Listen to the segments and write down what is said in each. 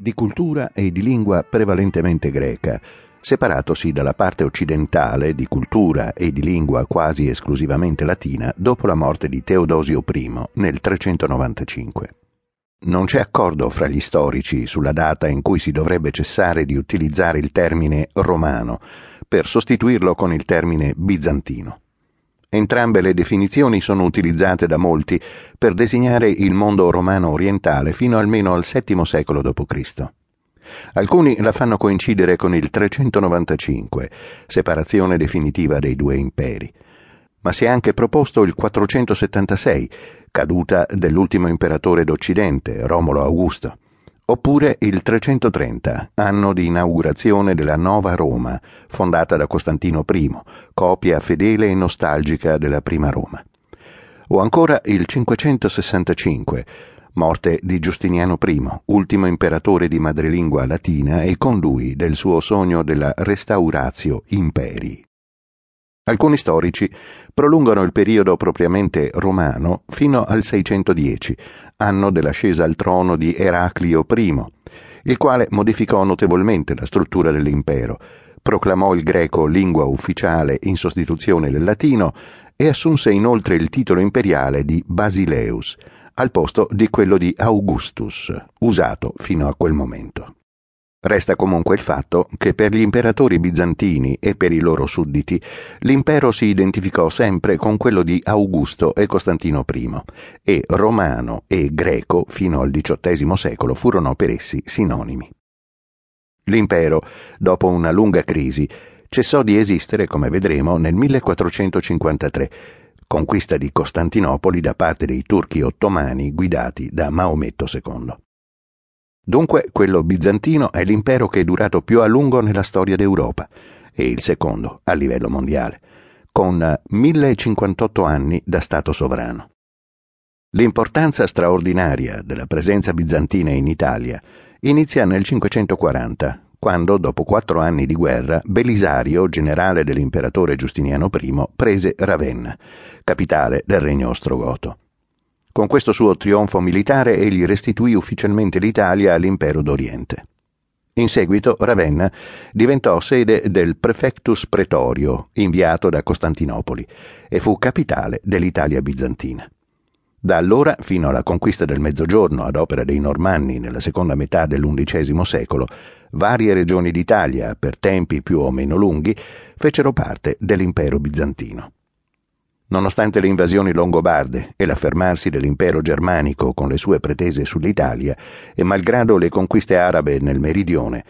di cultura e di lingua prevalentemente greca, separatosi dalla parte occidentale di cultura e di lingua quasi esclusivamente latina dopo la morte di Teodosio I nel 395. Non c'è accordo fra gli storici sulla data in cui si dovrebbe cessare di utilizzare il termine romano per sostituirlo con il termine bizantino. Entrambe le definizioni sono utilizzate da molti per designare il mondo romano orientale fino almeno al VII secolo d.C. Alcuni la fanno coincidere con il 395, separazione definitiva dei due imperi. Ma si è anche proposto il 476, caduta dell'ultimo imperatore d'Occidente, Romolo Augusto oppure il 330, anno di inaugurazione della Nova Roma, fondata da Costantino I, copia fedele e nostalgica della prima Roma. O ancora il 565, morte di Giustiniano I, ultimo imperatore di madrelingua latina e con lui del suo sogno della restauratio imperi. Alcuni storici prolungano il periodo propriamente romano fino al 610, anno dell'ascesa al trono di Eraclio I, il quale modificò notevolmente la struttura dell'impero, proclamò il greco lingua ufficiale in sostituzione del latino e assunse inoltre il titolo imperiale di Basileus, al posto di quello di Augustus, usato fino a quel momento. Resta comunque il fatto che per gli imperatori bizantini e per i loro sudditi l'impero si identificò sempre con quello di Augusto e Costantino I e romano e greco fino al XVIII secolo furono per essi sinonimi. L'impero, dopo una lunga crisi, cessò di esistere, come vedremo, nel 1453, conquista di Costantinopoli da parte dei turchi ottomani guidati da Maometto II. Dunque quello bizantino è l'impero che è durato più a lungo nella storia d'Europa e il secondo a livello mondiale, con 1058 anni da Stato sovrano. L'importanza straordinaria della presenza bizantina in Italia inizia nel 540, quando, dopo quattro anni di guerra, Belisario, generale dell'imperatore Giustiniano I, prese Ravenna, capitale del regno ostrogoto. Con questo suo trionfo militare egli restituì ufficialmente l'Italia all'impero d'Oriente. In seguito Ravenna diventò sede del prefectus pretorio inviato da Costantinopoli e fu capitale dell'Italia bizantina. Da allora fino alla conquista del Mezzogiorno ad opera dei Normanni nella seconda metà dell'undicesimo secolo, varie regioni d'Italia, per tempi più o meno lunghi, fecero parte dell'impero bizantino. Nonostante le invasioni longobarde e l'affermarsi dell'impero germanico con le sue pretese sull'Italia e malgrado le conquiste arabe nel meridione,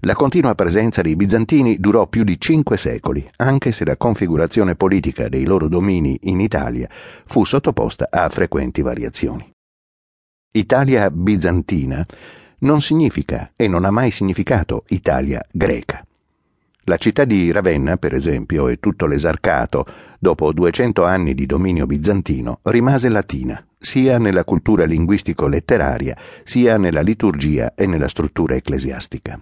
la continua presenza dei bizantini durò più di cinque secoli, anche se la configurazione politica dei loro domini in Italia fu sottoposta a frequenti variazioni. Italia bizantina non significa e non ha mai significato Italia greca. La città di Ravenna, per esempio, e tutto l'esarcato, dopo 200 anni di dominio bizantino, rimase latina, sia nella cultura linguistico-letteraria, sia nella liturgia e nella struttura ecclesiastica.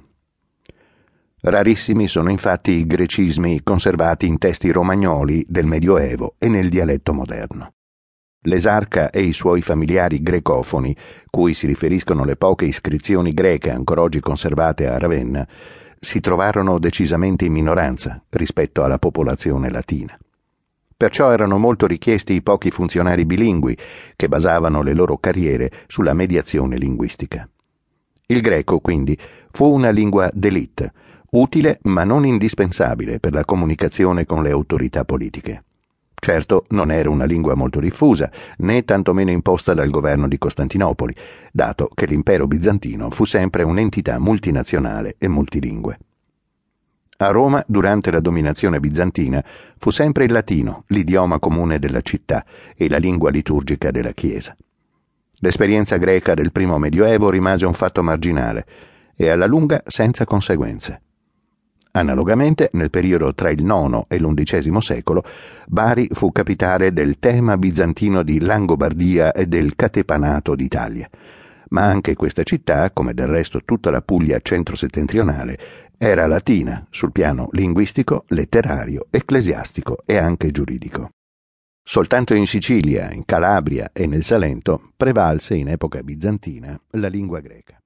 Rarissimi sono infatti i grecismi conservati in testi romagnoli del Medioevo e nel dialetto moderno. L'esarca e i suoi familiari grecofoni, cui si riferiscono le poche iscrizioni greche ancora oggi conservate a Ravenna, si trovarono decisamente in minoranza rispetto alla popolazione latina. Perciò erano molto richiesti i pochi funzionari bilingui che basavano le loro carriere sulla mediazione linguistica. Il greco, quindi, fu una lingua d'élite, utile ma non indispensabile per la comunicazione con le autorità politiche. Certo, non era una lingua molto diffusa, né tantomeno imposta dal governo di Costantinopoli, dato che l'impero bizantino fu sempre un'entità multinazionale e multilingue. A Roma, durante la dominazione bizantina, fu sempre il latino l'idioma comune della città e la lingua liturgica della Chiesa. L'esperienza greca del primo Medioevo rimase un fatto marginale e alla lunga senza conseguenze. Analogamente, nel periodo tra il IX e l'undicesimo secolo, Bari fu capitale del tema bizantino di Langobardia e del Catepanato d'Italia. Ma anche questa città, come del resto tutta la Puglia centro-settentrionale, era latina sul piano linguistico, letterario, ecclesiastico e anche giuridico. Soltanto in Sicilia, in Calabria e nel Salento prevalse in epoca bizantina la lingua greca.